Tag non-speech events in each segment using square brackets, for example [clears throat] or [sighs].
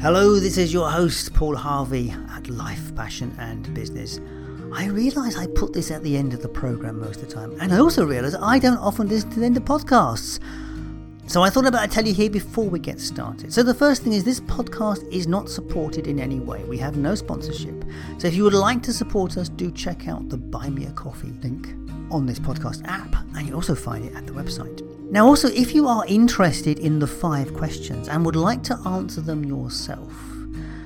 Hello, this is your host, Paul Harvey at Life, Passion and Business. I realise I put this at the end of the programme most of the time, and I also realise I don't often listen to the end of podcasts. So I thought about tell you here before we get started. So the first thing is this podcast is not supported in any way. We have no sponsorship. So if you would like to support us, do check out the Buy Me a Coffee link on this podcast app, and you'll also find it at the website. Now, also, if you are interested in the five questions and would like to answer them yourself,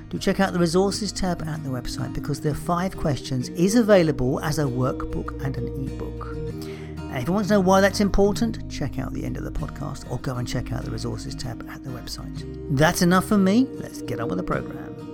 do check out the resources tab at the website because the five questions is available as a workbook and an ebook. And if you want to know why that's important, check out the end of the podcast or go and check out the resources tab at the website. That's enough for me. Let's get on with the program.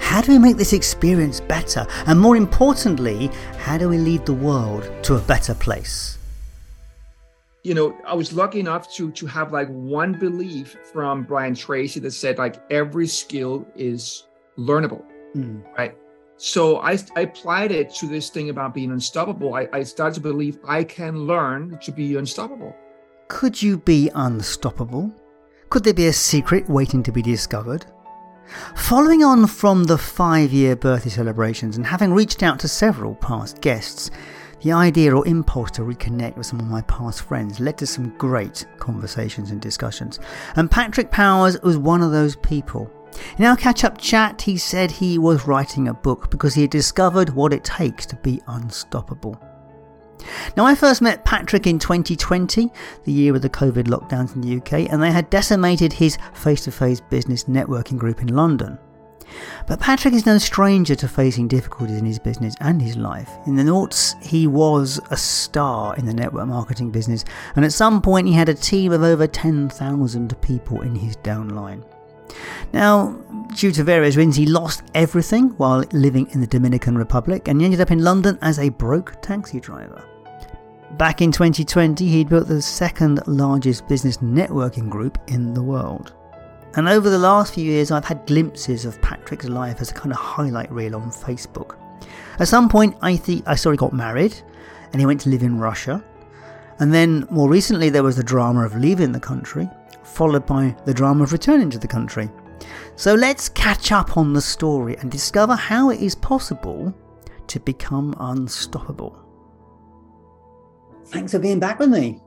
How do we make this experience better? And more importantly, how do we lead the world to a better place? You know, I was lucky enough to to have like one belief from Brian Tracy that said like every skill is learnable, mm. right? So I, I applied it to this thing about being unstoppable. I, I started to believe I can learn to be unstoppable. Could you be unstoppable? Could there be a secret waiting to be discovered? Following on from the five year birthday celebrations and having reached out to several past guests, the idea or impulse to reconnect with some of my past friends led to some great conversations and discussions. And Patrick Powers was one of those people. In our catch up chat, he said he was writing a book because he had discovered what it takes to be unstoppable. Now, I first met Patrick in 2020, the year of the COVID lockdowns in the UK, and they had decimated his face to face business networking group in London. But Patrick is no stranger to facing difficulties in his business and his life. In the noughts, he was a star in the network marketing business, and at some point, he had a team of over 10,000 people in his downline. Now, due to various reasons, he lost everything while living in the Dominican Republic and he ended up in London as a broke taxi driver. Back in 2020, he'd built the second largest business networking group in the world. And over the last few years, I've had glimpses of Patrick's life as a kind of highlight reel on Facebook. At some point, I, I saw he got married and he went to live in Russia. And then more recently, there was the drama of leaving the country, followed by the drama of returning to the country. So let's catch up on the story and discover how it is possible to become unstoppable. Thanks for being back with me.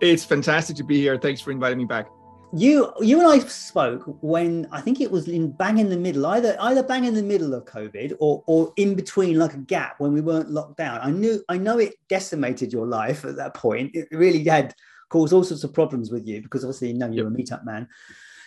It's fantastic to be here. Thanks for inviting me back. You you and I spoke when I think it was in bang in the middle, either either bang in the middle of COVID or or in between like a gap when we weren't locked down. I knew I know it decimated your life at that point. It really had caused all sorts of problems with you because obviously you know you're yep. a meetup man.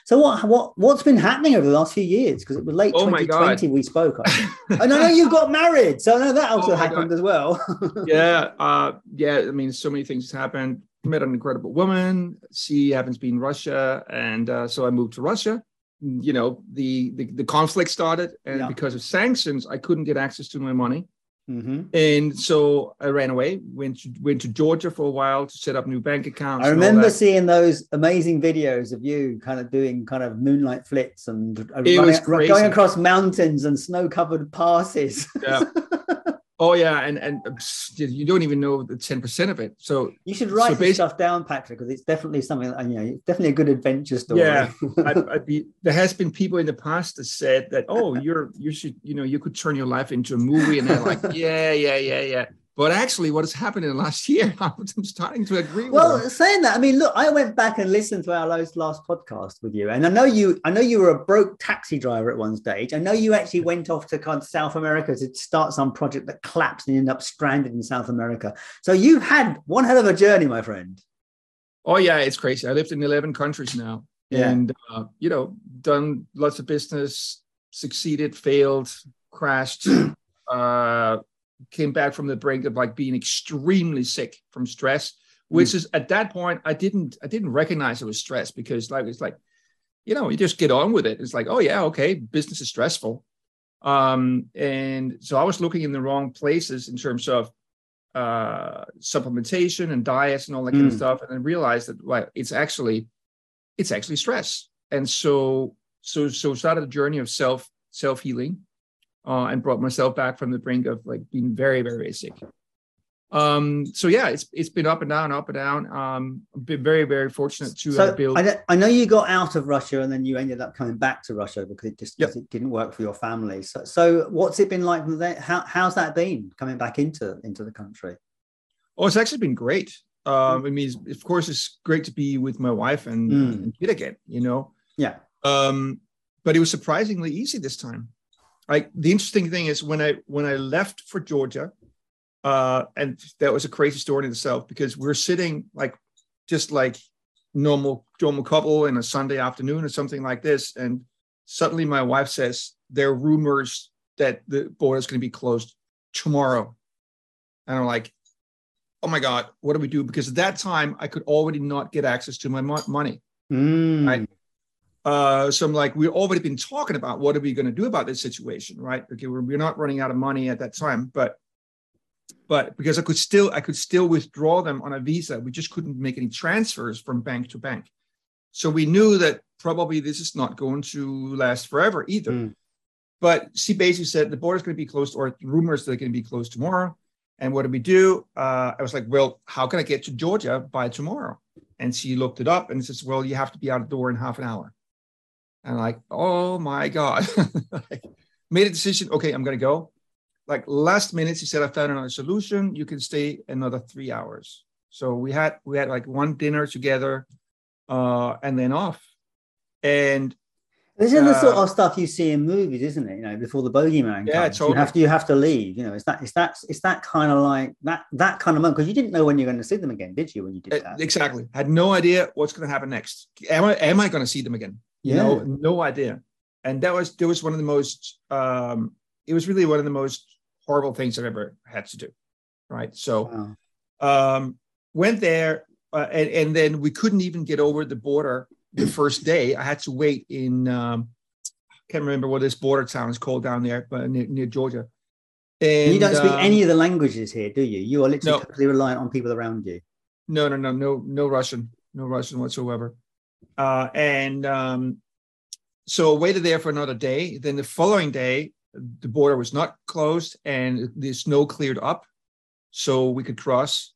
So what what what's been happening over the last few years? Because it was late oh 2020 we spoke. I [laughs] and I know you got married, so I know that also oh happened God. as well. [laughs] yeah, uh, yeah. I mean, so many things happened. Met an incredible woman. She happens to be in Russia, and uh, so I moved to Russia. You know, the the, the conflict started, and yeah. because of sanctions, I couldn't get access to my money. Mm-hmm. And so I ran away, went to, went to Georgia for a while to set up new bank accounts. I remember seeing those amazing videos of you kind of doing kind of moonlight flits and running, going across mountains and snow covered passes. Yeah. [laughs] Oh yeah, and and uh, you don't even know the ten percent of it. So you should write so this stuff down, Patrick, because it's definitely something. You know, it's definitely a good adventure story. Yeah, [laughs] I'd, I'd be, there has been people in the past that said that, oh, you're you should you know you could turn your life into a movie, and they're like, [laughs] yeah, yeah, yeah, yeah. But actually, what has happened in the last [laughs] year, [laughs] I'm starting to agree. With. Well, saying that, I mean, look, I went back and listened to our last, last podcast with you, and I know you, I know you were a broke taxi driver at one stage. I know you actually went off to kind of South America to start some project that collapsed and ended up stranded in South America. So you've had one hell of a journey, my friend. Oh yeah, it's crazy. I lived in 11 countries now, yeah. and uh, you know, done lots of business, succeeded, failed, crashed. [clears throat] uh, came back from the brink of like being extremely sick from stress which mm. is at that point i didn't i didn't recognize it was stress because like it's like you know, you just get on with it. It's like, oh yeah, okay, business is stressful. Um, and so I was looking in the wrong places in terms of uh, supplementation and diets and all that kind of Mm. stuff, and then realized that well, it's actually it's actually stress. And so so so started a journey of self self healing, uh, and brought myself back from the brink of like being very very sick. Um, so yeah, it's it's been up and down, up and down. Um, I've been very very fortunate to uh, So build. I, know- I know you got out of Russia and then you ended up coming back to Russia because it just 'cause it didn't work for your family. So, so what's it been like from there? How, how's that been coming back into into the country? Oh, it's actually been great. Um, I mean, of course, it's great to be with my wife and, Mm. and kid again. You know, Yeah. um, but it was surprisingly easy this time. Like the interesting thing is when I when I left for Georgia, uh, and that was a crazy story in itself because we're sitting like just like normal normal couple in a Sunday afternoon or something like this, and suddenly my wife says there are rumors that the border is going to be closed tomorrow, and I'm like, oh my god, what do we do? Because at that time I could already not get access to my mo- money. Mm. Right. Uh, so I'm like, we've already been talking about what are we going to do about this situation, right? Okay, we're, we're not running out of money at that time, but but because I could still I could still withdraw them on a visa, we just couldn't make any transfers from bank to bank. So we knew that probably this is not going to last forever either. Mm. But she basically said the border's going to be closed, or rumors that they're going to be closed tomorrow. And what do we do? Uh, I was like, well, how can I get to Georgia by tomorrow? And she looked it up and says, well, you have to be out the door in half an hour. And like, oh my God. [laughs] Like, made a decision. Okay, I'm going to go. Like last minute, she said, I found another solution. You can stay another three hours. So we had we had like one dinner together, uh, and then off. And This is the sort Uh, of stuff you see in movies, isn't it? You know, before the bogeyman Yeah, comes, you have to you have to leave. You know, it's that it's that it's that kind of like that that kind of moment because you didn't know when you're going to see them again, did you? When you did Uh, that, Exactly. Had no idea what's going to happen next. Am I am I going to see them again? You Yeah. know, no idea. And that was that was one of the most. Um, it was really one of the most horrible things I've ever had to do. Right. So Wow. um, went there, uh, and and then we couldn't even get over the border the first day. I had to wait in. Um, can't remember what this border town is called down there, but near, near Georgia. And you don't speak um, any of the languages here, do you? You are literally No. totally reliant on people around you. No, no, no, no, no Russian, no Russian whatsoever. Uh, and um, so waited there for another day. Then the following day, the border was not closed and the snow cleared up, so we could cross.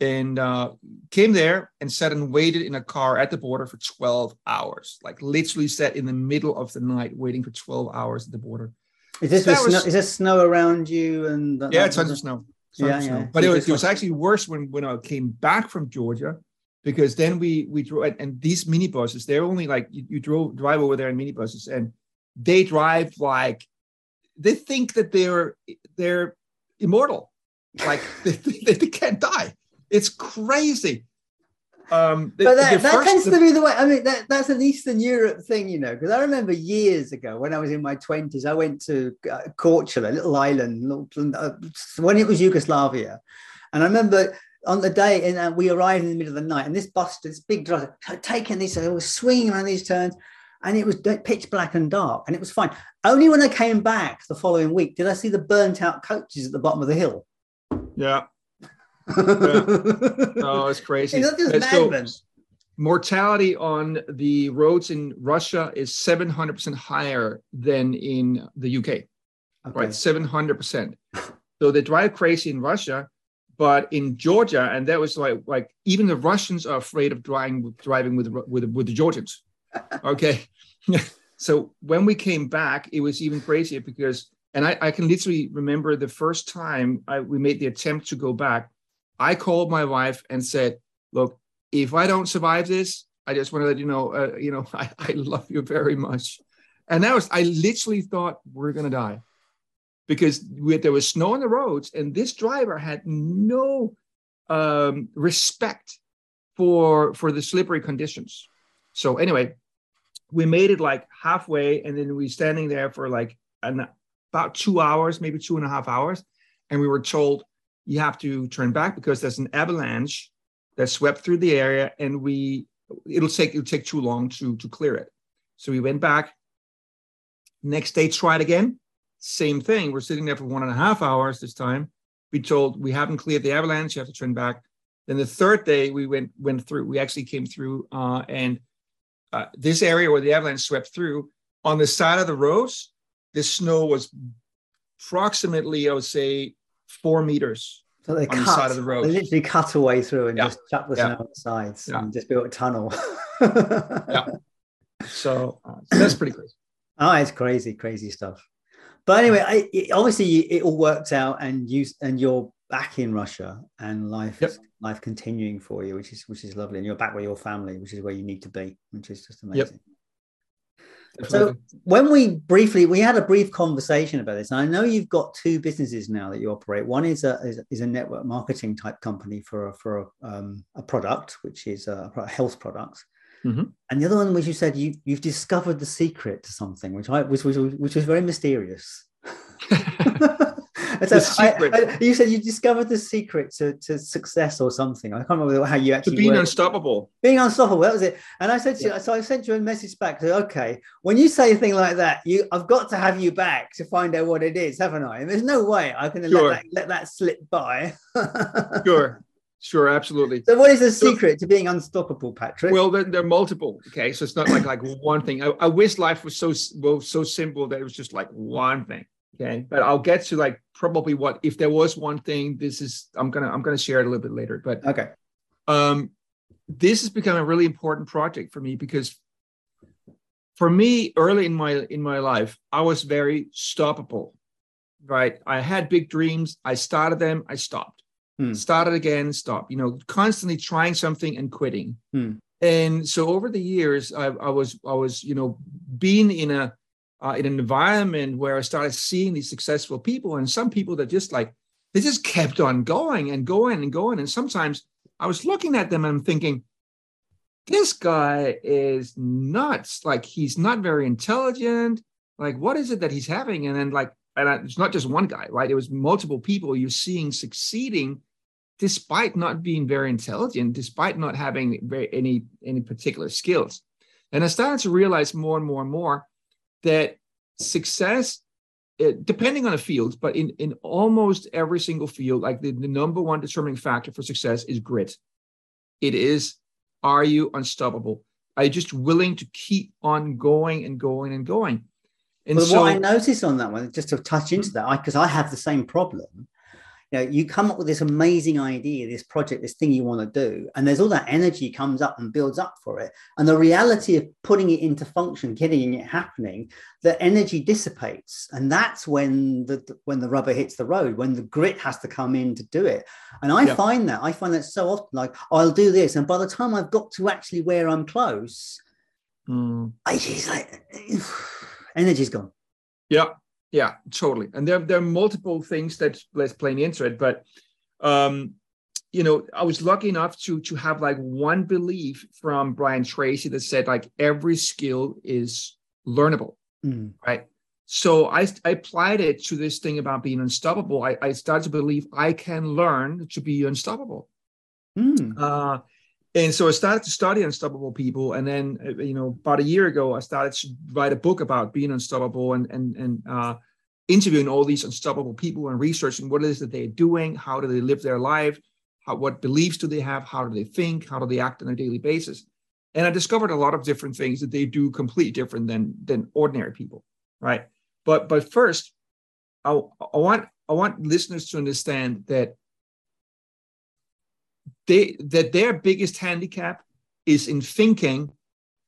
And uh, came there and sat and waited in a car at the border for 12 hours, like literally sat in the middle of the night waiting for 12 hours at the border. Is this That with snow, is there snow around you? And Yeah, tons of snow. Yeah, of snow. yeah. But it was, it was was- actually worse when when I came back from Georgia, because then we we drove and, and these minibuses they're only like you, you drove drive over there in minibuses and they drive like they think that they're they're immortal, like [laughs] they, they, they can't die. It's crazy. Um, the- but that, that first- tends the- to be the way. I mean, that, that's an Eastern Europe thing, you know, because I remember years ago when I was in my 20s, I went to uh, Korčula, a little island, little, uh, when it was Yugoslavia. And I remember on the day, and uh, we arrived in the middle of the night, and this bus, this big driver, taking this, it was swinging around these turns, and it was pitch black and dark, and it was fine. Only when I came back the following week did I see the burnt out coaches at the bottom of the hill. yeah, [laughs] oh, it's crazy. It's not just And so- madmen. mortality on the roads in Russia is 700% higher than in the UK, Okay. right? 700%. So they drive crazy in Russia, but in Georgia, and that was like, like even the Russians are afraid of driving, driving with, with, with the Georgians. [laughs] Okay. [laughs] so when we came back, it was even crazier because, and I, I can literally remember the first time I, we made the attempt to go back, I called my wife and said, look, if I don't survive this, I just want to let you know, uh, you know, [laughs] I, I love you very much. And that was, I literally thought we're going to die because we, there was snow on the roads and this driver had no um, respect for, for the slippery conditions. So anyway, we made it like halfway and then we standing there for like an, about two hours, maybe two and a half hours. And we were told you have to turn back because there's an avalanche that swept through the area and we it'll take it'll take too long to to clear it So we went back. Next day, tried again. Same thing. We're sitting there for one and a half hours this time. We told we haven't cleared the avalanche. You have to turn back. Then the third day we went went through. We actually came through, uh, and uh, this area where the avalanche swept through on the side of the roads, the snow was approximately, I would say, four meters so they on cut, the side of the road. They literally cut away through and Yeah. just chuck the Yeah. snow on the sides Yeah. and just built a tunnel. Yeah. [laughs] So, uh, so that's pretty crazy. Oh, it's crazy, crazy stuff. But anyway, I, it, obviously it all worked out, and you and you're back in Russia, and life Yep. is life continuing for you, which is which is lovely, and you're back with your family, which is where you need to be, which is just amazing. So When we briefly we had a brief conversation about this, and I know you've got two businesses now that you operate. One is a is, is a network marketing type company for a, for a, um, a product, which is a, pro- health product. Mhm. And the other one, was you said you you've discovered the secret to something, which I which was which was very mysterious. [laughs] [laughs] So I-. I- you said you discovered the secret to, to success or something. I can't remember how you to actually being worded- unstoppable. being unstoppable. That was it. And I said to you, so I sent you a message back. Okay, when you say a thing like that, you I've got to have you back to find out what it is, haven't I? And there's no way I can Sure. let, that, let that slip by. [laughs] Sure, sure, absolutely. So, what is the So- secret to being unstoppable, Patrick? Well, they're, they're multiple. Okay, so it's not like like one thing. I, I wish life was so well so simple that it was just like one thing. Okay, but I'll get to like probably what if there was one thing. This is I'm gonna I'm gonna share it a little bit later. But okay. um, this has become a really important project for me because for me early in my in my life i was very stoppable right i had big dreams i started them i stopped Hmm. started again stop, you know constantly trying something and quitting Hmm. and so over the years I, I was i was you know being in a uh, in an environment where i started seeing these successful people and some people that just like they just kept on going and going and going and sometimes i was looking at them and i'm thinking this guy is nuts. Like he's not very intelligent. Like what is it that he's having? And then like, and it's not just one guy, right? It was multiple people you're seeing succeeding, despite not being very intelligent, despite not having very, any any particular skills. And I started to realize more and more and more that success, it, depending on the field, but in in almost every single field, like the, the number one determining factor for success is grit. It is are you unstoppable? Are you just willing to keep on going and going and going? And But so, what I noticed on that one, just to touch into that, because I, have the same problem. You know, you come up with this amazing idea, this project, this thing you want to do, and there's all that energy comes up and builds up for it. And the reality of putting it into function, getting it happening, the energy dissipates, and that's when the when the rubber hits the road, when the grit has to come in to do it. And I Yeah. find that I find that so often, like I'll do this, and by the time I've got to actually where I'm close, Mm, I just like [sighs] energy's gone. yeah, yeah, totally. And there, there are multiple things that let's play into it, but um, you know, I was lucky enough to to have like one belief from Brian Tracy that said like every skill is learnable. Mm. right? So I, I applied it to this thing about being unstoppable. I, I started to believe I can learn to be unstoppable. Mm. Uh, and so I started to study unstoppable people. And then, uh, you know, about a year ago, I started to write a book about being unstoppable and, and, and uh, interviewing all these unstoppable people and researching what it is that they're doing, how do they live their life, how, what beliefs do they have, how do they think, how do they act on a daily basis. And I discovered a lot of different things that they do completely different than, than ordinary people, right? But but first, I, I want I want listeners to understand that they that their biggest handicap is in thinking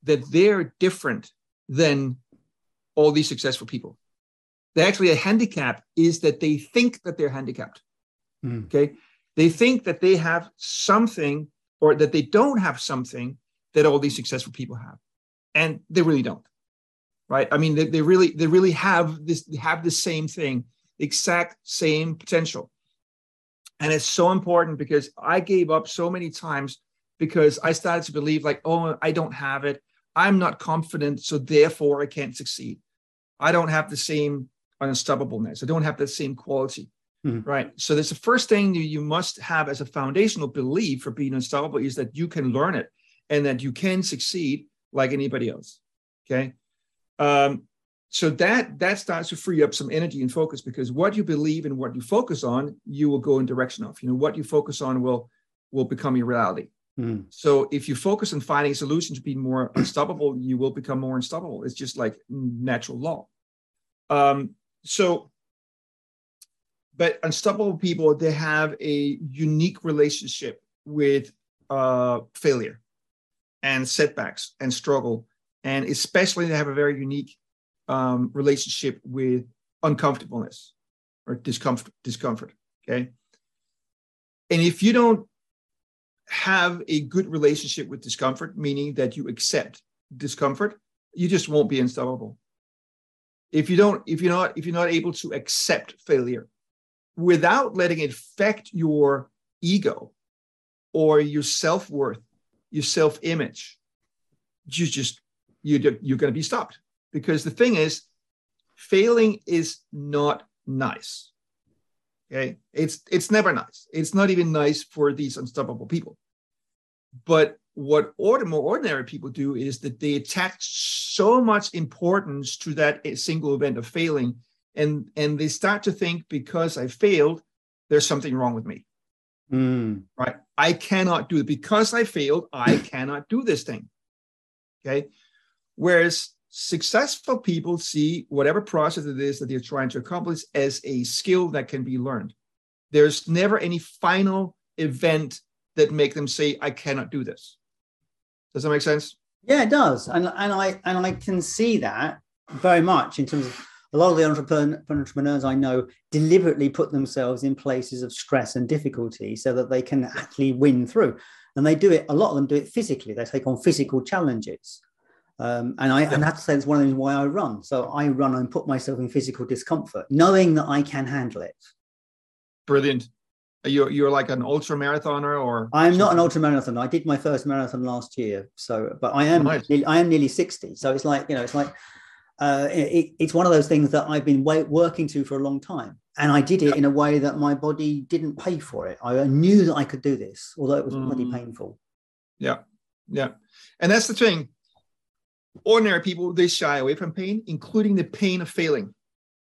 that they're different than all these successful people. They actually a handicap is that they think that they're handicapped. Mm. Okay, they think that they have something or that they don't have something that all these successful people have, and they really don't. Right? I mean, they, they really they really have this have the same thing, exact same potential. And it's so important because I gave up so many times because I started to believe like, oh, I don't have it. I'm not confident, so therefore I can't succeed. I don't have the same unstoppableness. I don't have the same quality. Mhm. Right. So that's the first thing you, you must have as a foundational belief for being unstoppable is that you can learn it and that you can succeed like anybody else. Okay. Um, so that that starts to free up some energy and focus because what you believe and what you focus on, you will go in direction of. You know, what you focus on will will become your reality. Mm. So if you focus on finding a solution to be more unstoppable, you will become more unstoppable. It's just like natural law. Um, so, but unstoppable people, they have a unique relationship with uh, failure and setbacks and struggle. And especially they have a very unique um, relationship with uncomfortableness or discomfort, discomfort. Okay. And if you don't have a good relationship with discomfort, meaning that you accept discomfort, you just won't be unstoppable. If you don't, if you're not, if you're not able to accept failure without letting it affect your ego or your self-worth, your self-image, you just you you're going to be stopped. Because the thing is, failing is not nice. Okay, it's it's never nice. It's not even nice for these unstoppable people. But what order, more ordinary people do is that they attach so much importance to that single event of failing, and and they start to think because I failed, there's something wrong with me. Mm. Right? I cannot do it because I failed. I cannot do this thing. Okay. Whereas successful people see whatever process it is that they're trying to accomplish as a skill that can be learned. There's never any final event that make them say, I cannot do this. Does that make sense? Yeah, it does. And, and I and I can see that very much in terms of a lot of the entrepreneurs I know deliberately put themselves in places of stress and difficulty so that they can actually win through. And they do it, a lot of them do it physically. They take on physical challenges. Um, and I yeah. and I have to say it's one of the reasons why I run. So I run and put myself in physical discomfort, knowing that I can handle it. Brilliant. You you're like an ultra marathoner, or I'm not an ultra marathoner. I did my first marathon last year. So, but I am nice. I am nearly sixty. So it's like you know, it's like uh, it, it's one of those things that I've been working to for a long time, and I did it yeah. in a way that my body didn't pay for it. I knew that I could do this, although it was mm. bloody painful. Yeah, yeah, and that's the thing ordinary people they shy away from pain including the pain of failing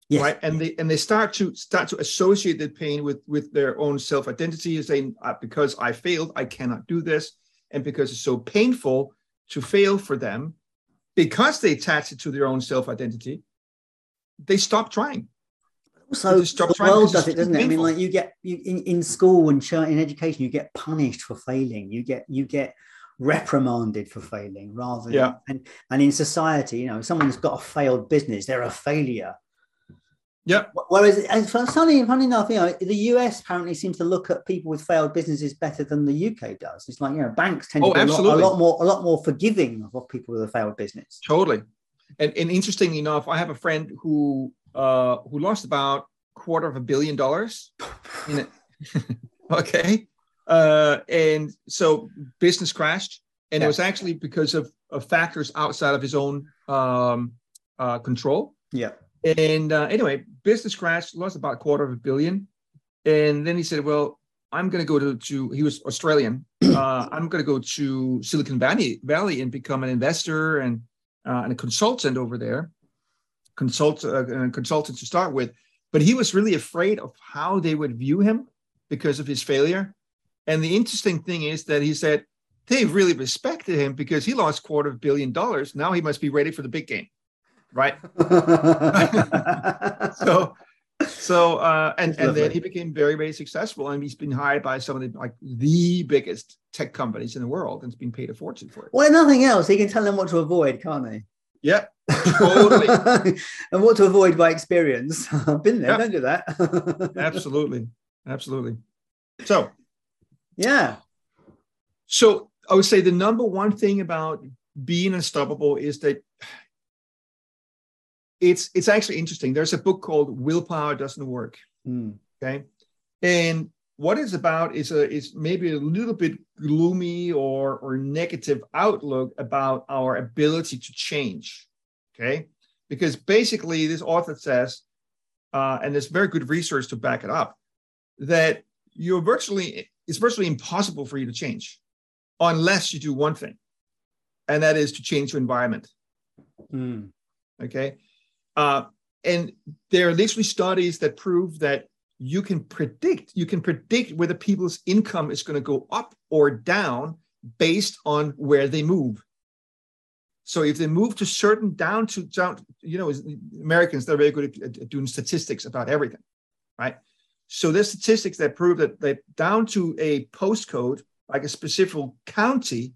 yes. right and they and they start to start to associate the pain with with their own self identity saying uh, because i failed i cannot do this and because it's so painful to fail for them because they attach it to their own self identity they stop trying so the world does it, doesn't it? I mean, like you get you in, in school and in education, you get punished for failing. You get you get reprimanded for failing rather than yeah. and, and in society you know someone's got a failed business they're a failure. Yeah. Whereas funny, funny enough you know the us apparently seems to look at people with failed businesses better than the uk does. It's like you know banks tend oh, to be a lot, a lot, more a lot more forgiving of people with a failed business. Totally. And, and interestingly enough i have a friend who uh who lost about quarter of a billion dollars in it. [laughs] Okay uh, and so business crashed, and yeah. it was actually because of, of factors outside of his own um, uh, control. Yeah. And uh, anyway, business crashed, lost about a quarter of a billion, and then he said, "Well, I'm going to go to, to he was Australian. [clears throat] Uh, I'm going to go to Silicon Valley Valley and become an investor and uh, and a consultant over there, consult uh, a consultant to start with. But he was really afraid of how they would view him because of his failure. And the interesting thing is that he said they really respected him because he lost quarter of a billion dollars. Now he must be ready for the big game, right? [laughs] so, so uh, and and then he became very very successful, and he's been hired by some of the like the biggest tech companies in the world, and has been paid a fortune for it. Well, nothing else. He can tell them what to avoid, can't he? Yeah, [laughs] totally. and what to avoid by experience. [laughs] I've been there. Yep. Don't do that. absolutely, absolutely. So yeah. So I would say the number one thing about being unstoppable is that it's it's actually interesting. There's a book called Willpower Doesn't Work. Mm. Okay. And what it's about is a is maybe a little bit gloomy or or negative outlook about our ability to change. Okay. Because basically this author says, uh, and there's very good research to back it up, that you're virtually it's virtually impossible for you to change unless you do one thing, and that is to change your environment. Mm. Okay. Uh, and there are literally studies that prove that you can predict, you can predict whether people's income is going to go up or down based on where they move. So if they move to certain down to down, you know, Americans, they're very good at, at doing statistics about everything, right? So there's statistics that prove that, that down to a postcode, like a specific county,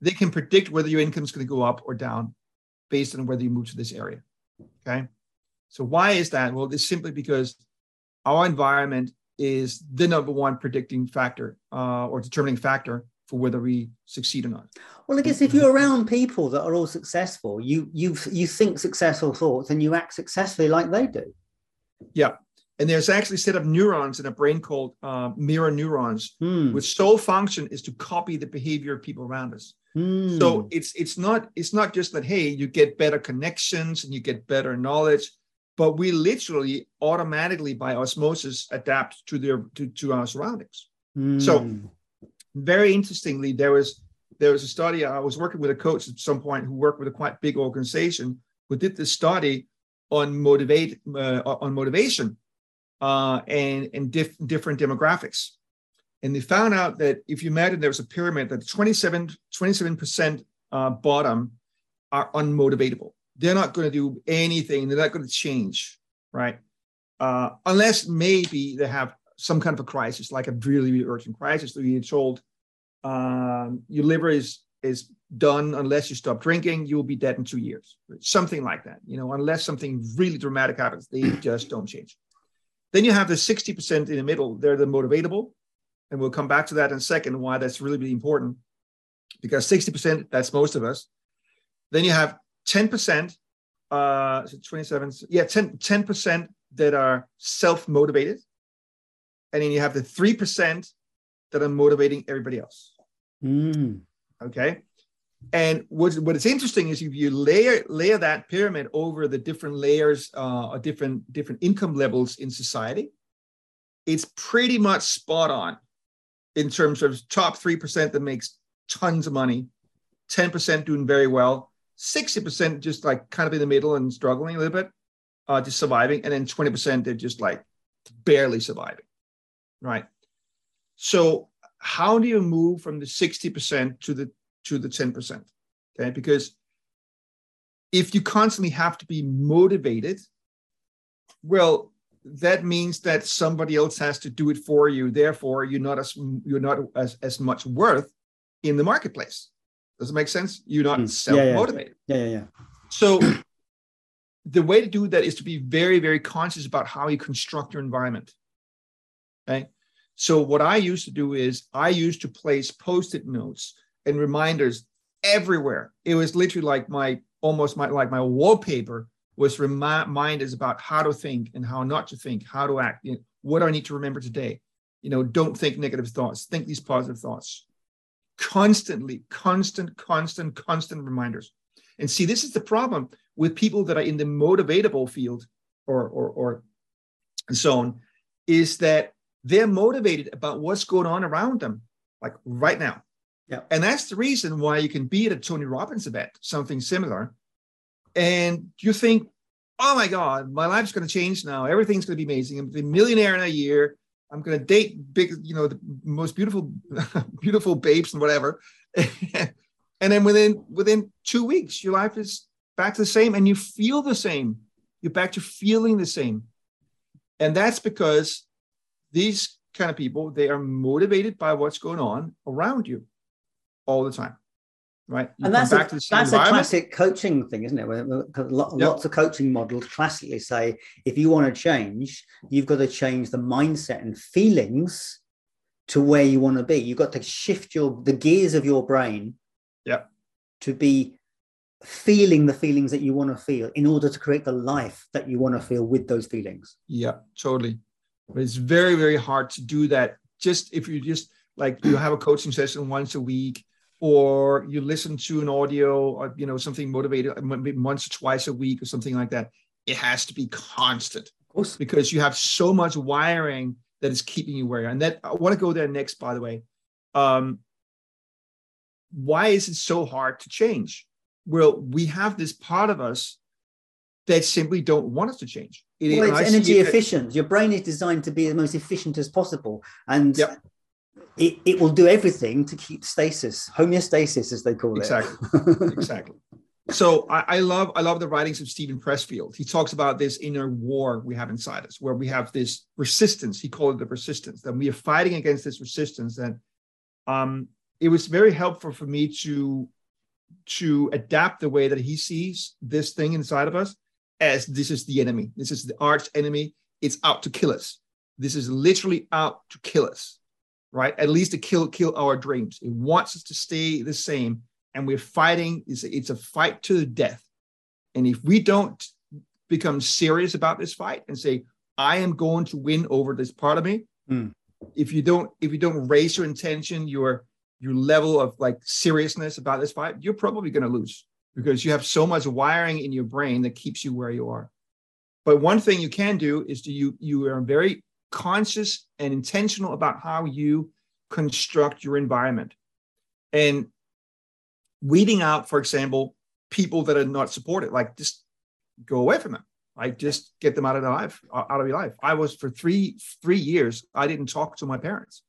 they can predict whether your income is going to go up or down based on whether you move to this area. Okay. So why is that? Well, it's simply because our environment is the number one predicting factor uh, or determining factor for whether we succeed or not. Well, I guess if you're around people that are all successful, you you you think successful thoughts and you act successfully like they do. Yeah, and there's actually a set of neurons in a brain called uh, mirror neurons, Hmm. which sole function is to copy the behavior of people around us. Hmm. So it's it's not it's not just that hey you get better connections and you get better knowledge, but we literally automatically by osmosis adapt to their to, to our surroundings. so- Hmm. Very interestingly, there was there was a study. I was working with a coach at some point who worked with a quite big organization who did this study on motivate uh, on motivation uh, and and diff- different demographics. And they found out that if you imagine there was a pyramid, that 27 percent uh, bottom are unmotivatable. They're not going to do anything. They're not going to change, right? Uh, unless maybe they have some kind of a crisis, like a really, really urgent crisis. So you're told um, your liver is is done unless you stop drinking. You will be dead in two years, something like that. You know, unless something really dramatic happens, they just don't change. Then you have the 60% in the middle. They're the motivatable. And we'll come back to that in a second, why that's really, really important. Because 60%, that's most of us. Then you have 10%, uh, so 27, yeah, 10, 10% that are self-motivated. And then you have the 3% that are motivating everybody else. Hmm. Okay. And what's what is interesting is if you layer layer that pyramid over the different layers uh, or different different income levels in society, it's pretty much spot on in terms of top three percent that makes tons of money, ten percent doing very well, sixty percent just like kind of in the middle and struggling a little bit, uh, just surviving, and then twenty percent they're just like barely surviving, right? So how do you move from the sixty percent to the to the 10%. Okay. Because if you constantly have to be motivated, well, that means that somebody else has to do it for you. Therefore, you're not as you're not as, as much worth in the marketplace. Does it make sense? You're not Mm. Yeah, yeah. self-motivated. Yeah, yeah, yeah. So [clears throat] the way to do that is to be very, very conscious about how you construct your environment. Okay. So what I used to do is I used to place post-it notes and reminders everywhere. It was literally like my almost my like my wallpaper was remi- reminders about how to think and how not to think, how to act. You know, what do I need to remember today? You know, don't think negative thoughts. Think these positive thoughts. Constantly, constant, constant, constant reminders. And see, this is the problem with people that are in the motivatable field or or, or zone, is that they're motivated about what's going on around them, like right now. Yeah. And that's the reason why you can be at a Tony Robbins event, something similar, and you think, oh my God, my life's going to change now. Everything's going to be amazing. I'm going to be a millionaire in a year. I'm going to date big, you know, the most beautiful, [laughs] beautiful babes and whatever. [laughs] and then within within two weeks, your life is back to the same, and you feel the same. You're back to feeling the same, and that's because these kind of people they are motivated by what's going on around you all the time, right? You and that's a, that's a classic coaching thing, isn't it? Where- where- 'cause lo- Yeah. Lots of coaching models classically say if you want to change, you've got to change the mindset and feelings to where you want to be. You've got to shift your the gears of your brain Yeah. to be feeling the feelings that you want to feel in order to create the life that you want to feel with those feelings. Yeah, totally. But it's very, very hard to do that. Just if you just like you have a coaching session once a week, or you listen to an audio, or you know something motivated maybe once or twice a week, or something like that. It has to be constant Of course. because you have so much wiring that is keeping you where you are. And that I want to go there next, by the way. Um, why is it so hard to change? Well, we have this part of us that simply don't want us to change. It, well, it's energy it, efficient. Your brain is designed to be the most efficient as possible, and yep. It, it will do everything to keep stasis, homeostasis, as they call exactly. it. Exactly. [laughs] exactly. So I, I, love I love the writings of Steven Pressfield. He talks about this inner war we have inside us, where we have this resistance. He called it the resistance that we are fighting against this resistance. And um, it was very helpful for me to to adapt the way that he sees this thing inside of us as this is the enemy. This is the arch enemy. It's out to kill us. This is literally out to kill us, right? At least to kill kill our dreams. It wants us to stay the same and we're fighting. It's a, it's a fight to the death. And if we don't become serious about this fight and say, I am going to win over this part of me, mm. if you don't, if you don't raise your intention, your your level of like seriousness about this fight, you're probably going to lose because you have so much wiring in your brain that keeps you where you are. But one thing you can do is to you you are very conscious and intentional about how you construct your environment. And weeding out, for example, people that are not supported, like just go away from them. Like just get them out of their life, out of your life. I was for three three years. I didn't talk to my parents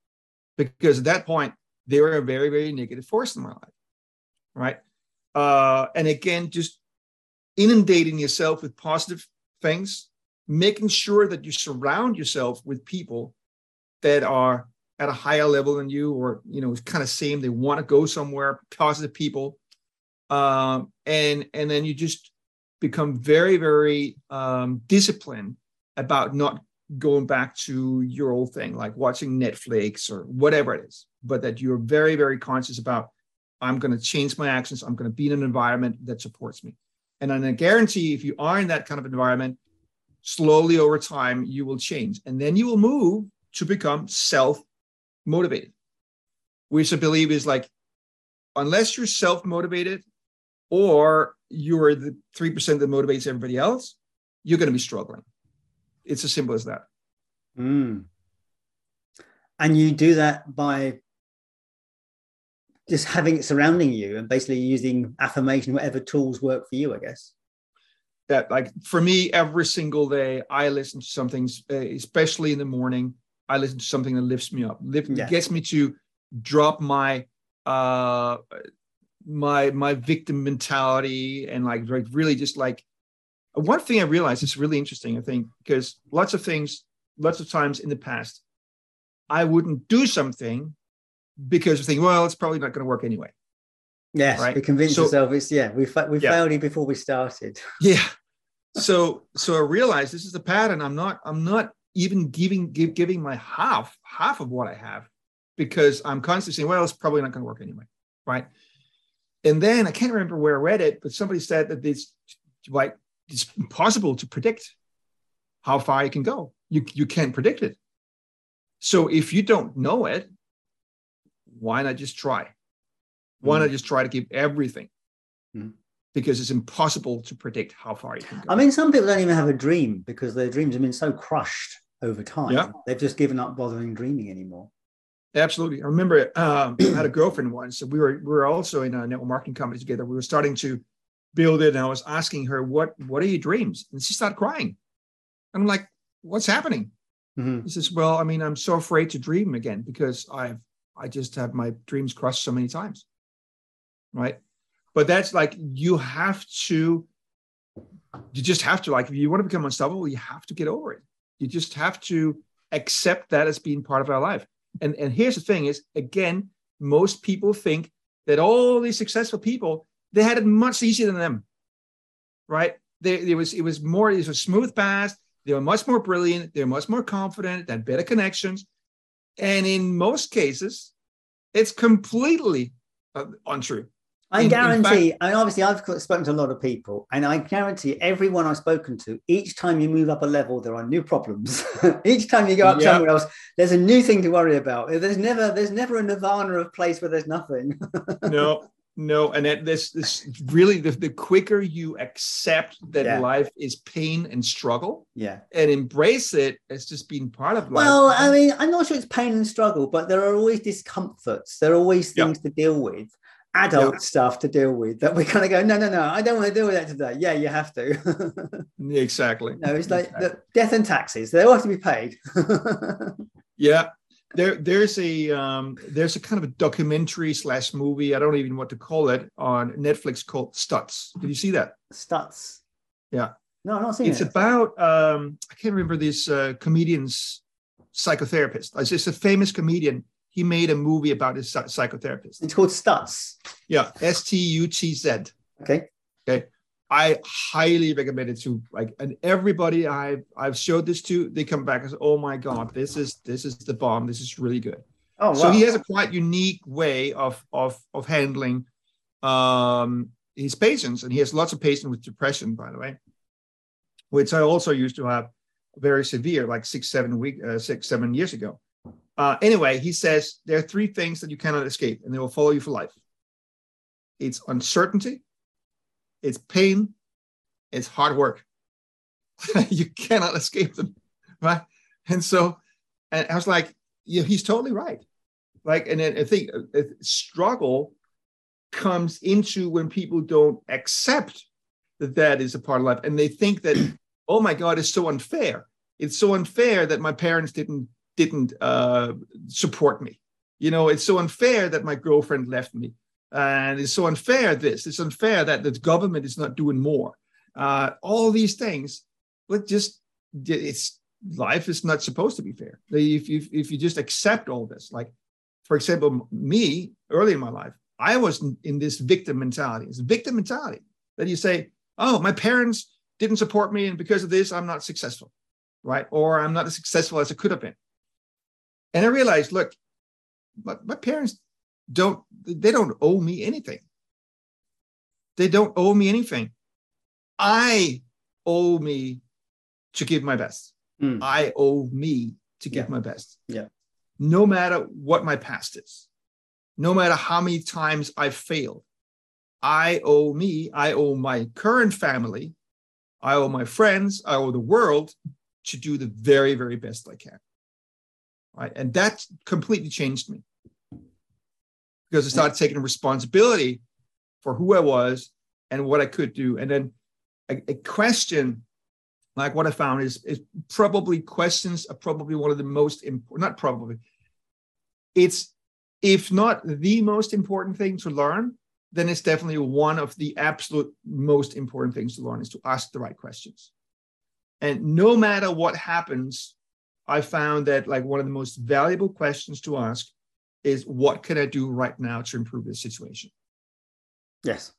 because at that point they were a very very negative force in my life, right? Uh, and again, just inundating yourself with positive things, making sure that you surround yourself with people that are at a higher level than you or you know kind of same. They want to go somewhere positive people. Um, and and then you just become very very um, disciplined about not going back to your old thing like watching netflix or whatever it is but that you're very very conscious about i'm going to change my actions. I'm going to be in an environment that supports me. And i guarantee if you are in that kind of environment slowly over time you will change and then you will move to become self motivated, which I believe is like, unless you're self motivated or you're the 3% that motivates everybody else, you're going to be struggling. It's as simple as that. Mm. And you do that by just having it surrounding you and basically using affirmation, whatever tools work for you, I guess. That, like, for me, every single day, I listen to something, especially in the morning I listen to something that lifts me up, lift, yeah. gets me to drop my uh my my victim mentality and like really just like one thing I realized is really interesting. I think because lots of things, lots of times in the past, I wouldn't do something because I think, well, it's probably not going to work anyway. Yes, right? we convince so, ourselves it's yeah, we fa- we yeah. failed it before we started. Yeah. So so I realized this is a pattern. I'm not I'm not even giving give, giving my half half of what I have because I'm constantly saying, well, it's probably not going to work anyway, right? And then I can't remember where I read it, but somebody said that it's like it's impossible to predict how far you can go. You you can't predict it. So if you don't know it, why not just try? Why mm. not just try to give everything? Mm. Because it's impossible to predict how far you can go. I mean, some people don't even have a dream because their dreams have been so crushed over time. Yeah. They've just given up bothering dreaming anymore. Absolutely. I remember um, [clears throat] I had a girlfriend once. We were we were also in a network marketing company together. We were starting to build it, and I was asking her, "What what are your dreams?" And she started crying. And I'm like, "What's happening?" Mm-hmm. He says, "Well, I mean, I'm so afraid to dream again because I've I just have my dreams crushed so many times." Right. But that's like you have to. You just have to like if you want to become unstoppable, you have to get over it you just have to accept that as being part of our life. And, and here's the thing is, again, most people think that all these successful people, they had it much easier than them, right? They, it was it was more, it was a smooth path. They were much more brilliant. They were much more confident. They had better connections. And in most cases, it's completely uh, untrue. I in, guarantee, in fact, I mean, obviously, I've spoken to a lot of people, and I guarantee everyone I've spoken to, each time you move up a level, there are new problems. [laughs] each time you go up somewhere else, there's a new thing to worry about. There's never, there's never a nirvana of place where there's nothing. [laughs] no, no, and that, this, this really, the, the quicker you accept that yeah. life is pain and struggle, yeah, and embrace it as just being part of life. Well, I mean, I'm not sure it's pain and struggle, but there are always discomforts. There are always things to deal with adult yeah. stuff to deal with that we kind of go, no, no, no, I don't want to deal with that today. Yeah, you have to. [laughs] exactly. No, it's like exactly. the death and taxes. They all have to be paid. [laughs] yeah. There, there's a um, there's a kind of a documentary slash movie. I don't even know what to call it on Netflix called Stutz. Did you see that? Stutz. Yeah. No, I'm not seeing it's it. It's about um, I can't remember this uh, comedian's psychotherapist. It's just a famous comedian he made a movie about his psychotherapist. It's called Stutz. Yeah, S T U T Z. Okay. Okay. I highly recommend it to like and everybody I've I've showed this to, they come back and say, Oh my god, this is this is the bomb. This is really good. Oh wow. So he has a quite unique way of of of handling um his patients, and he has lots of patients with depression, by the way, which I also used to have very severe, like six, seven week, uh, six, seven years ago. Uh, anyway, he says there are three things that you cannot escape, and they will follow you for life. It's uncertainty, it's pain, it's hard work. [laughs] you cannot escape them, right? And so, and I was like, yeah, he's totally right. Like, and then I think uh, struggle comes into when people don't accept that that is a part of life, and they think that, [clears throat] oh my God, it's so unfair. It's so unfair that my parents didn't didn't uh, support me. You know, it's so unfair that my girlfriend left me. And it's so unfair this, it's unfair that the government is not doing more. Uh, all these things, but just it's life is not supposed to be fair. If you if you just accept all this, like for example, me early in my life, I was in this victim mentality. It's a victim mentality that you say, "Oh, my parents didn't support me, and because of this, I'm not successful, right? Or I'm not as successful as I could have been." And I realized, look, my, my parents don't, they don't owe me anything. They don't owe me anything. I owe me to give my best. Mm. I owe me to give yeah. my best. Yeah. No matter what my past is, no matter how many times I've failed, I owe me, I owe my current family, I owe my friends, I owe the world to do the very, very best I can right? And that completely changed me because I started taking responsibility for who I was and what I could do. And then a, a question like what I found is, is probably questions are probably one of the most important, not probably, it's if not the most important thing to learn, then it's definitely one of the absolute most important things to learn is to ask the right questions. And no matter what happens, I found that like one of the most valuable questions to ask is what can I do right now to improve this situation? Yes.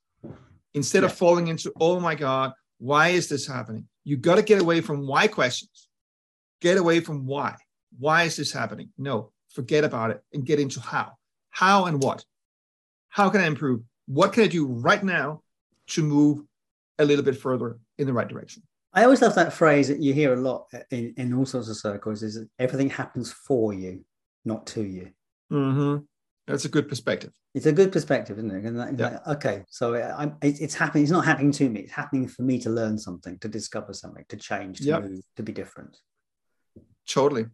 Instead yes. of falling into, oh my God, why is this happening? You got to get away from why questions. Get away from why. Why is this happening? No, forget about it and get into how. How and what? How can I improve? What can I do right now to move a little bit further in the right direction? I always love that phrase that you hear a lot in, in all sorts of circles is everything happens for you, not to you. Mm-hmm. That's a good perspective. It's a good perspective, isn't it? And that, yeah. like, okay, so it, it's happening. It's not happening to me. It's happening for me to learn something, to discover something, to change, to yep. move, to be different. Totally.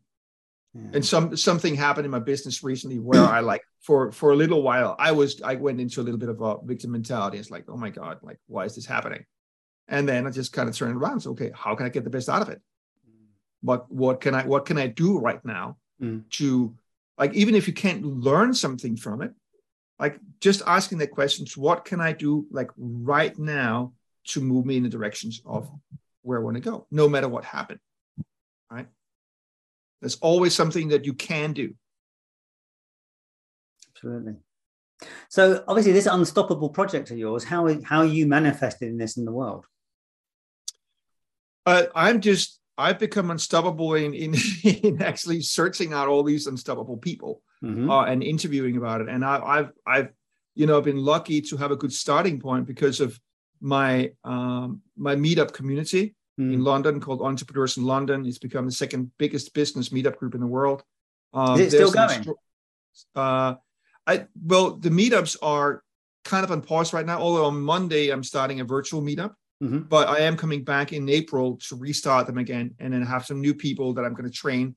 Yeah. And some something happened in my business recently where I like [clears throat] for for a little while I was I went into a little bit of a victim mentality. It's like, oh my god, like why is this happening? And then I just kind of turn it around. So, okay, how can I get the best out of it? What what can I what can I do right now mm. to like even if you can't learn something from it, like just asking the questions, what can I do like right now to move me in the directions of where I want to go, no matter what happened. Right. There's always something that you can do. Absolutely. So obviously, this unstoppable project of yours, how how are you manifesting this in the world? Uh, I'm just I've become unstoppable in, in [laughs] in actually searching out all these unstoppable people mm-hmm. uh, and interviewing about it. And I, have I've you know been lucky to have a good starting point because of my um, my meetup community mm. in London called Entrepreneurs in London. It's become the second biggest business meetup group in the world. Um, Is it still going? Uh, I well the meetups are kind of on pause right now. Although on Monday I'm starting a virtual meetup. Mm-hmm. But I am coming back in April to restart them again and then have some new people that I'm going to train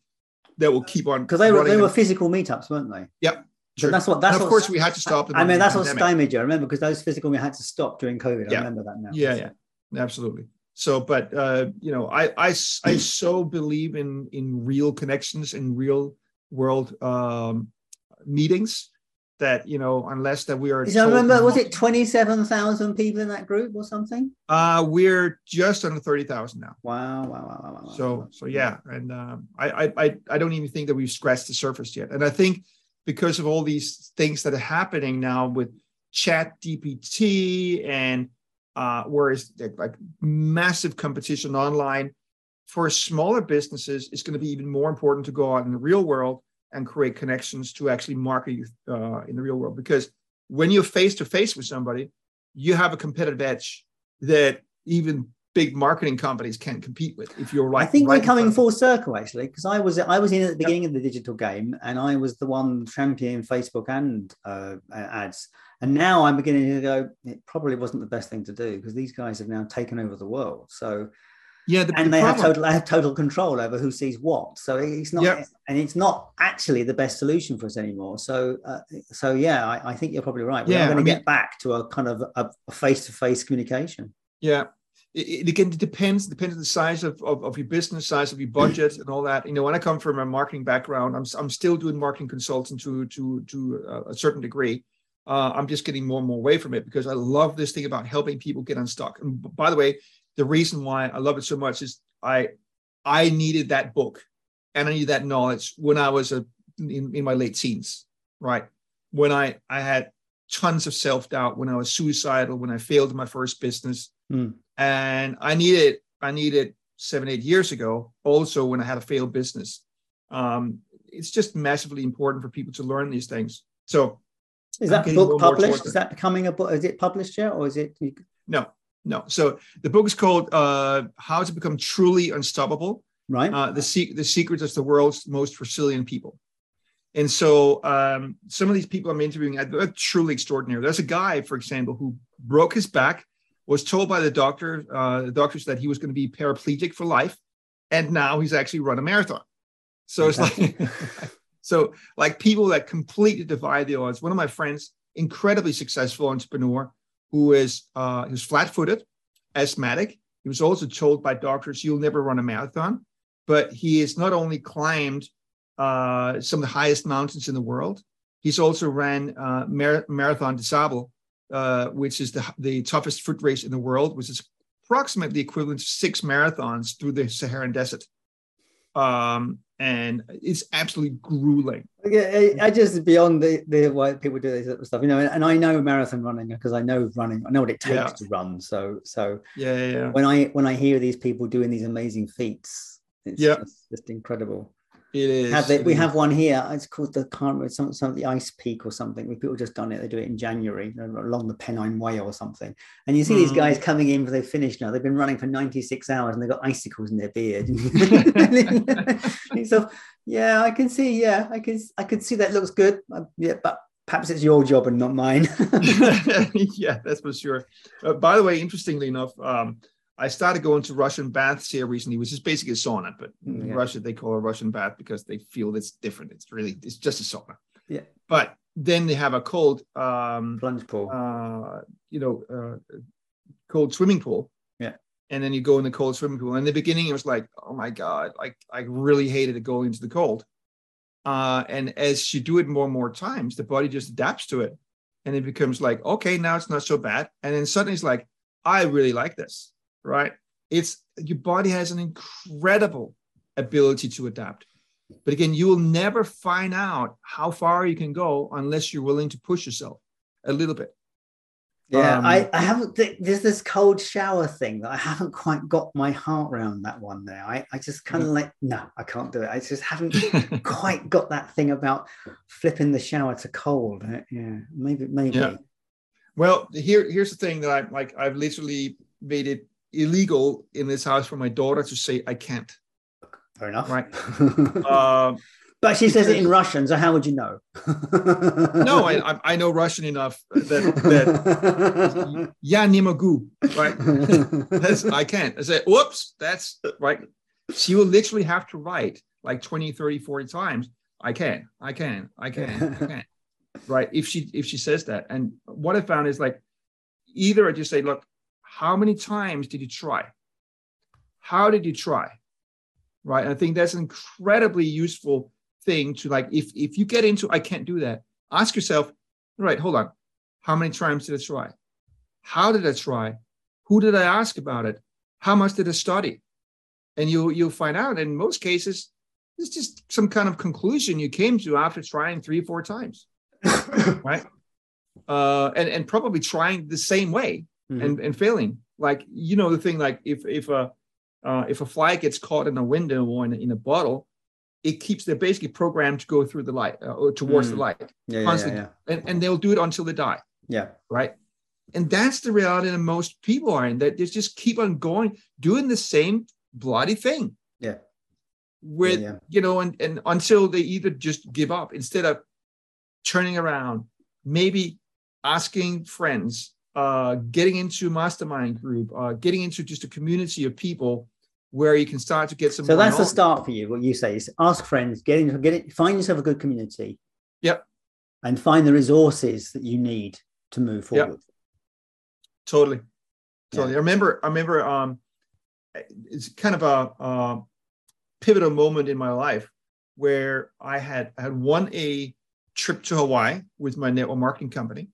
that will keep on because they were they were physical meetups, weren't they? Yep. Sure. that's what. That's and of course we had to stop. I mean, that's what stymied you. I remember because those physical we had to stop during COVID. Yeah. I remember that now. Yeah, yeah, absolutely. So, but uh, you know, I I I so believe in in real connections and real world um, meetings that you know unless that we are so remember was it 27,000 people in that group or something? Uh we're just under 30,000 now. Wow wow wow, wow, wow so so yeah and um, I, I i don't even think that we've scratched the surface yet. And i think because of all these things that are happening now with ChatGPT and uh whereas like massive competition online for smaller businesses it's going to be even more important to go out in the real world and create connections to actually market you uh, in the real world. Because when you're face to face with somebody, you have a competitive edge that even big marketing companies can't compete with. If you're right, I think right we're coming full circle actually, because I was I was in at the beginning yep. of the digital game, and I was the one championing Facebook and uh, ads. And now I'm beginning to go. It probably wasn't the best thing to do because these guys have now taken over the world. So yeah, the, and the they problem. have total they have total control over who sees what. So it's not, yep. and it's not actually the best solution for us anymore. So, uh, so yeah, I, I, think you're probably right. We're yeah, going to get back to a kind of a face to face communication. Yeah, it, it, again it depends depends on the size of, of, of, your business, size of your budget, and all that. You know, when I come from a marketing background, I'm I'm still doing marketing consulting to to to a certain degree. Uh, I'm just getting more and more away from it because I love this thing about helping people get unstuck. And by the way, the reason why I love it so much is I I needed that book and I needed that knowledge when I was a, in, in my late teens, right? When I I had tons of self doubt, when I was suicidal, when I failed my first business, mm. and I needed I needed seven eight years ago also when I had a failed business. Um, it's just massively important for people to learn these things. So, is that book published? Is that becoming a book? Is it published yet, or is it? No, no. So the book is called uh, "How to Become Truly Unstoppable." Right. Uh, the se- the secrets of the world's most resilient people. And so um, some of these people I'm interviewing are truly extraordinary. There's a guy, for example, who broke his back, was told by the doctor, uh, the doctors that he was going to be paraplegic for life, and now he's actually run a marathon. So it's like, [laughs] so like people that completely defy the odds. One of my friends, incredibly successful entrepreneur, who is uh, who's flat-footed, asthmatic. He was also told by doctors, "You'll never run a marathon." But he has not only climbed uh, some of the highest mountains in the world, he's also ran uh, Mar- Marathon des Sables, uh, which is the the toughest foot race in the world, which is approximately equivalent to six marathons through the Saharan desert. Um, and it's absolutely grueling. Yeah, I just beyond the, the why people do this stuff, you know, and I know marathon running because I know running, I know what it takes yeah. to run. So, so yeah, yeah, yeah, When I when I hear these people doing these amazing feats, it's yeah. just, just incredible. It is. Have they, we have one here. It's called the can't remember some some the Ice Peak or something. We people just done it. They do it in January along the Pennine Way or something. And you see mm. these guys coming in for they finished now. They've been running for 96 hours and they've got icicles in their beard. [laughs] [laughs] so yeah, I can see. Yeah, I can I can see that looks good. Uh, yeah, but perhaps it's your job and not mine. [laughs] yeah, that's for sure. Uh, by the way, interestingly enough. Um, I started going to Russian baths here recently, which is basically a sauna, but mm, in Russia they call it a Russian bath because they feel it's different. It's really it's just a sauna. Yeah. But then they have a cold um, plunge pool. Uh, you know, uh, cold swimming pool. Yeah. And then you go in the cold swimming pool. In the beginning, it was like, oh my god, like I really hated it going into the cold. Uh, and as you do it more and more times, the body just adapts to it, and it becomes like, okay, now it's not so bad. And then suddenly it's like, I really like this right? It's your body has an incredible ability to adapt. But again, you will never find out how far you can go unless you're willing to push yourself a little bit. Yeah, um, I, I haven't. There's this cold shower thing that I haven't quite got my heart around that one there. I, I just kind of like, no, I can't do it. I just haven't [laughs] quite got that thing about flipping the shower to cold. Yeah, maybe, maybe. Yeah. Well, here, here's the thing that I like. I've literally made it illegal in this house for my daughter to say I can't. Fair enough. Right. uh, [laughs] but she says it in Russian, so how would you know? no, I, I know Russian enough that, that я не могу, right? That's, I can't. I say, whoops, that's right. She will literally have to write like 20, 30, 40 times. I can, I can, I can, I can. [laughs] right? If she if she says that, and what I found is like, either I just say, look, how many times did you try? How did you try? Right. And I think that's an incredibly useful thing to like. If if you get into I can't do that, ask yourself, right, hold on, how many times did I try? How did I try? Who did I ask about it? How much did I study? And you you'll find out in most cases, it's just some kind of conclusion you came to after trying three or four times. [laughs] right. Uh, and, and probably trying the same way mm-hmm. and, and failing. Like, you know, the thing like if if a uh, if a fly gets caught in a window or in a, in a bottle, it keeps they're basically programmed to go through the light uh, or towards mm. the light yeah, constantly, yeah, yeah. And, and they'll do it until they die. Yeah. Right. And that's the reality that most people are in that they just keep on going, doing the same bloody thing. Yeah. With, yeah, you know, and, and until they either just give up instead of turning around, maybe asking friends, uh, getting into mastermind group, uh, getting into just a community of people where you can start to get some. So that's knowledge. the start for you. What you say is ask friends, get into, get it, find yourself a good community. Yep. And find the resources that you need to move forward. Yep. Totally. Totally. Yeah. I remember. I remember. Um, it's kind of a, a pivotal moment in my life where I had I had won a trip to Hawaii with my network marketing company,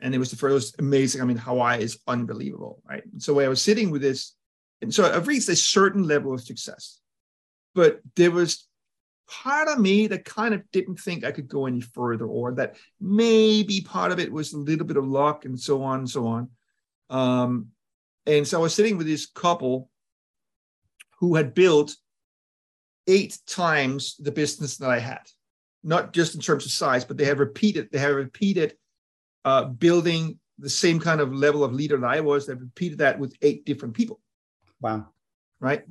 and it was the first amazing. I mean, Hawaii is unbelievable, right? So I was sitting with this, and so I've reached a certain level of success, but there was part of me that kind of didn't think I could go any further, or that maybe part of it was a little bit of luck and so on and so on. Um, and so I was sitting with this couple who had built eight times the business that I had, not just in terms of size, but they have repeated, they have repeated uh, building the same kind of level of leader that I was. They've repeated that with eight different people. Wow. Right.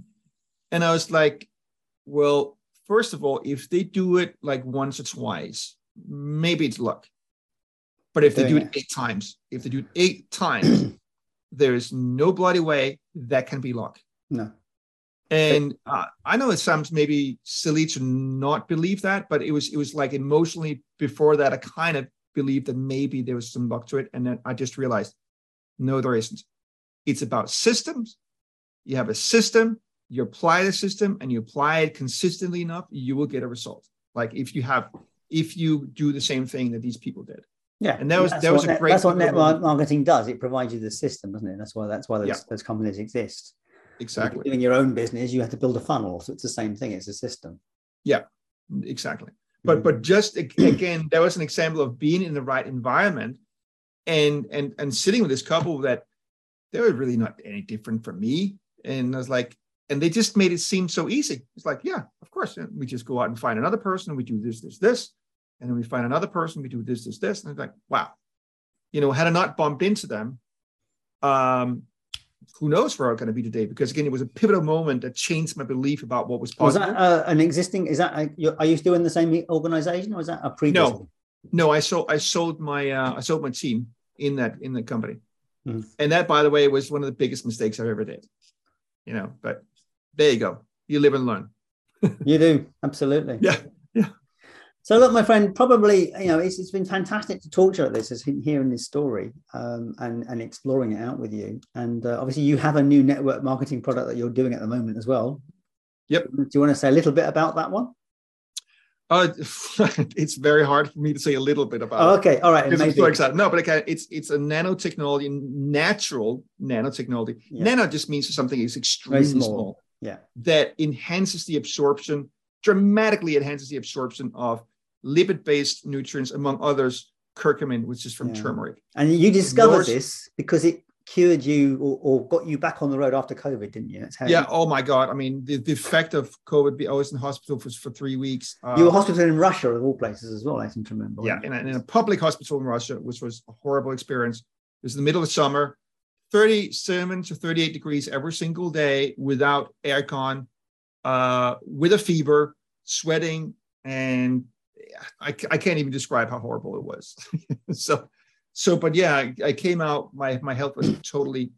And I was like, well, first of all, if they do it like once or twice, maybe it's luck. But if they do it eight times, if they do it eight [clears throat] times, there is no bloody way that can be luck. No. And uh, I know it sounds maybe silly to not believe that, but it was it was like emotionally before that I kind of believed that maybe there was some luck to it, and then I just realized, no, there isn't. It's about systems. You have a system, you apply the system, and you apply it consistently enough, you will get a result. Like if you have, if you do the same thing that these people did. Yeah, and that was that was a net, great. That's what network marketing does. It provides you the system, doesn't it? That's why that's why those, yeah. those companies exist. Exactly. Doing your own business, you have to build a funnel. So it's the same thing. It's a system. Yeah, exactly. But but just again, that was an example of being in the right environment and and and sitting with this couple that they were really not any different from me. And I was like, and they just made it seem so easy. It's like, yeah, of course. And we just go out and find another person. We do this, this, this. And then we find another person. We do this, this, this. And it's like, wow. You know, had I not bumped into them, um, who knows where I'm going to be today? Because again, it was a pivotal moment that changed my belief about what was possible. Was that uh, an existing? Is that a, are you still in the same organization, or is that a previous? No, no. I sold. I sold my. Uh, I sold my team in that in the company, mm. and that, by the way, was one of the biggest mistakes I've ever did. You know, but there you go. You live and learn. you do [laughs] absolutely. Yeah. So look, my friend, probably you know it's, it's been fantastic to talk to you about this, as hearing this story um, and and exploring it out with you. And uh, obviously, you have a new network marketing product that you're doing at the moment as well. Yep. Do you want to say a little bit about that one? Uh, [laughs] it's very hard for me to say a little bit about. Oh, okay, all right. I'm so excited. No, but okay, it's it's a nanotechnology, natural nanotechnology. Yeah. Nano just means something is extremely small. small. Yeah. That enhances the absorption, dramatically enhances the absorption of lipid-based nutrients, among others, curcumin, which is from yeah. turmeric. And you discovered this because it cured you or, or, got you back on the road after COVID, didn't you? yeah. You... Oh my God. I mean, the, the effect of COVID. I was in hospital for, for three weeks. Uh, you were hospital in Russia, of all places, as well. I seem to remember. Yeah, in a, in a public hospital in Russia, which was a horrible experience. It was in the middle of summer, 37 to 38 degrees every single day without aircon, uh, with a fever, sweating, and I, I can't even describe how horrible it was. [laughs] so, so, but yeah, I, I, came out. My my health was [clears throat] totally,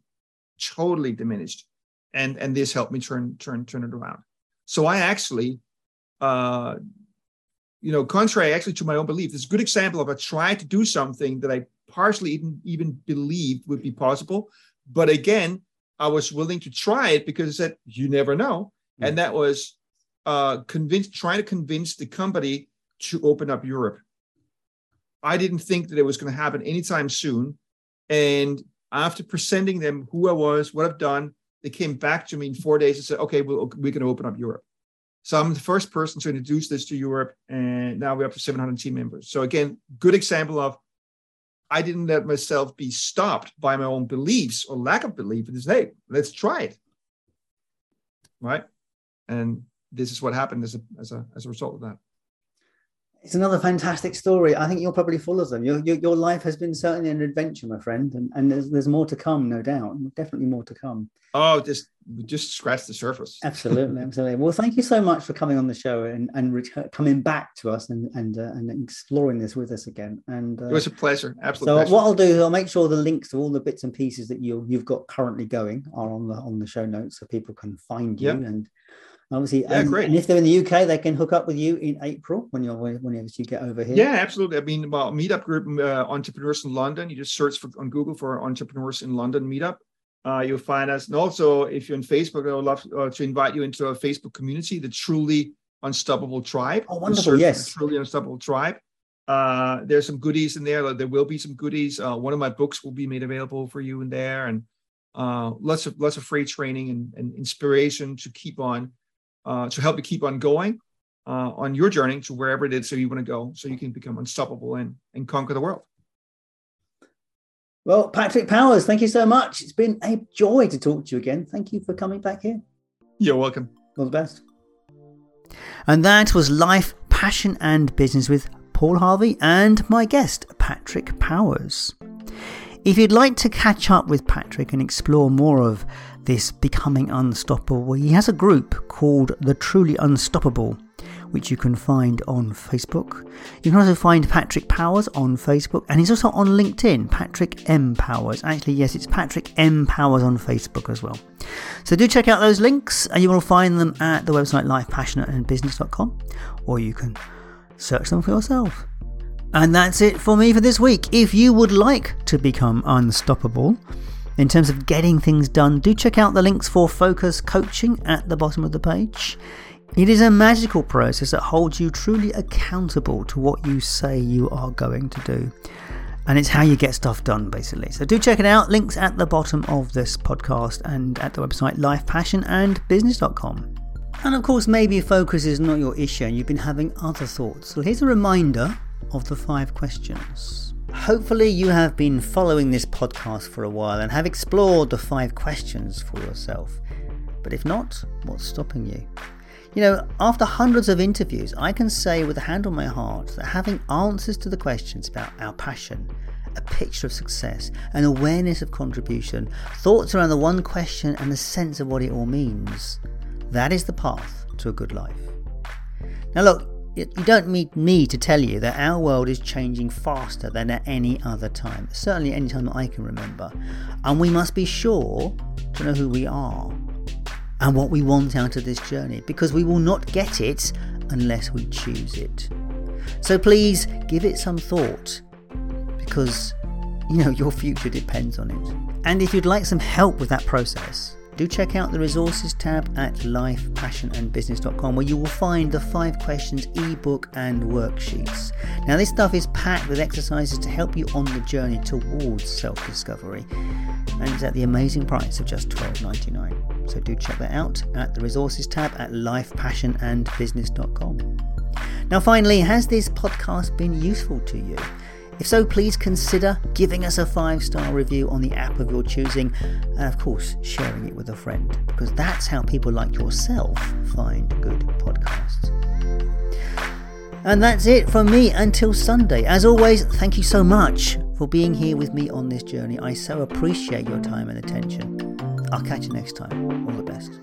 totally diminished, and and this helped me turn turn turn it around. So I actually, uh, you know, contrary actually to my own belief. It's a good example of I tried to do something that I partially even, even believed would be possible. But again, I was willing to try it because I said, you never know. Mm. And that was uh, convince, trying to convince the company to open up Europe. I didn't think that it was going to happen anytime soon. And after presenting them who I was, what I've done, they came back to me in four days and said, okay, well, we're going to open up Europe. So I'm the first person to introduce this to Europe, and now we're up to 700 team members. So again, good example of I didn't let myself be stopped by my own beliefs or lack of belief. It is, hey, let's try it, right? And this is what happened as a as a as a result of that it's another fantastic story. I think you're probably full of them. Your, your, your life has been certainly an adventure, my friend, and, and there's, there's more to come, no doubt. Definitely more to come. Oh, just just scratch the surface. Absolutely, [laughs] absolutely. Well, thank you so much for coming on the show and and coming back to us and and uh, and exploring this with us again. And uh, it was a pleasure. Absolutely. So pleasure. what I'll do is I'll make sure the links to all the bits and pieces that you you've got currently going are on the on the show notes so people can find you yep. and obviously yeah, and, great. and if they're in the uk they can hook up with you in april when you're whenever you get over here. Yeah absolutely. I mean well meetup group uh, entrepreneurs in london. You just search for on google for entrepreneurs in london meetup. Uh, you'll find us. And also if you're on facebook i would love uh, to invite you into a facebook community the truly unstoppable tribe. Oh wonderful. yes. Truly unstoppable tribe. Uh, there's some goodies in there. There will be some goodies. Uh, one of my books will be made available for you in there. And uh, lots of lots of free training and, and inspiration to keep on uh, to help you keep on going uh, on your journey to wherever it is so you want to go so you can become unstoppable and, and conquer the world. Well, Patrick Powers, thank you so much. It's been a joy to talk to you again. Thank you for coming back here. You're welcome. All the best. And that was Life, Passion and Business with Paul Harvey and my guest, Patrick Powers. If you'd like to catch up with Patrick and explore more of this becoming unstoppable, he has a group called The Truly Unstoppable, which you can find on Facebook. You can also find Patrick Powers on Facebook, and he's also on LinkedIn, Patrick M. Powers. Actually, yes, it's Patrick M. Powers on Facebook as well. So do check out those links, and you will find them at the website lifepassionandbusiness.com, or you can search them for yourself. And that's it for me for this week. If you would like to become unstoppable, in terms of getting things done, do check out the links for Focus Coaching at the bottom of the page. It is a magical process that holds you truly accountable to what you say you are going to do. And it's how you get stuff done, basically. So do check it out. Links at the bottom of this podcast and at the website lifepassionandbusiness.com. And of course, maybe focus is not your issue and you've been having other thoughts. Well, here's a reminder of the five questions. Hopefully, you have been following this podcast for a while and have explored the five questions for yourself. But if not, what's stopping you? You know, after hundreds of interviews, I can say with a hand on my heart that having answers to the questions about our passion, a picture of success, an awareness of contribution, thoughts around the one question, and a sense of what it all means, that is the path to a good life. Now, look, you don't need me to tell you that our world is changing faster than at any other time, certainly any time that I can remember. And we must be sure to know who we are and what we want out of this journey because we will not get it unless we choose it. So please give it some thought because you know your future depends on it. And if you'd like some help with that process, do check out the resources tab at lifepassionandbusiness.com where you will find the five questions ebook and worksheets. Now, this stuff is packed with exercises to help you on the journey towards self discovery, and it's at the amazing price of just $12.99. So, do check that out at the resources tab at lifepassionandbusiness.com. Now, finally, has this podcast been useful to you? If so, please consider giving us a five star review on the app of your choosing, and of course, sharing it with a friend, because that's how people like yourself find good podcasts. And that's it from me until Sunday. As always, thank you so much for being here with me on this journey. I so appreciate your time and attention. I'll catch you next time. All the best.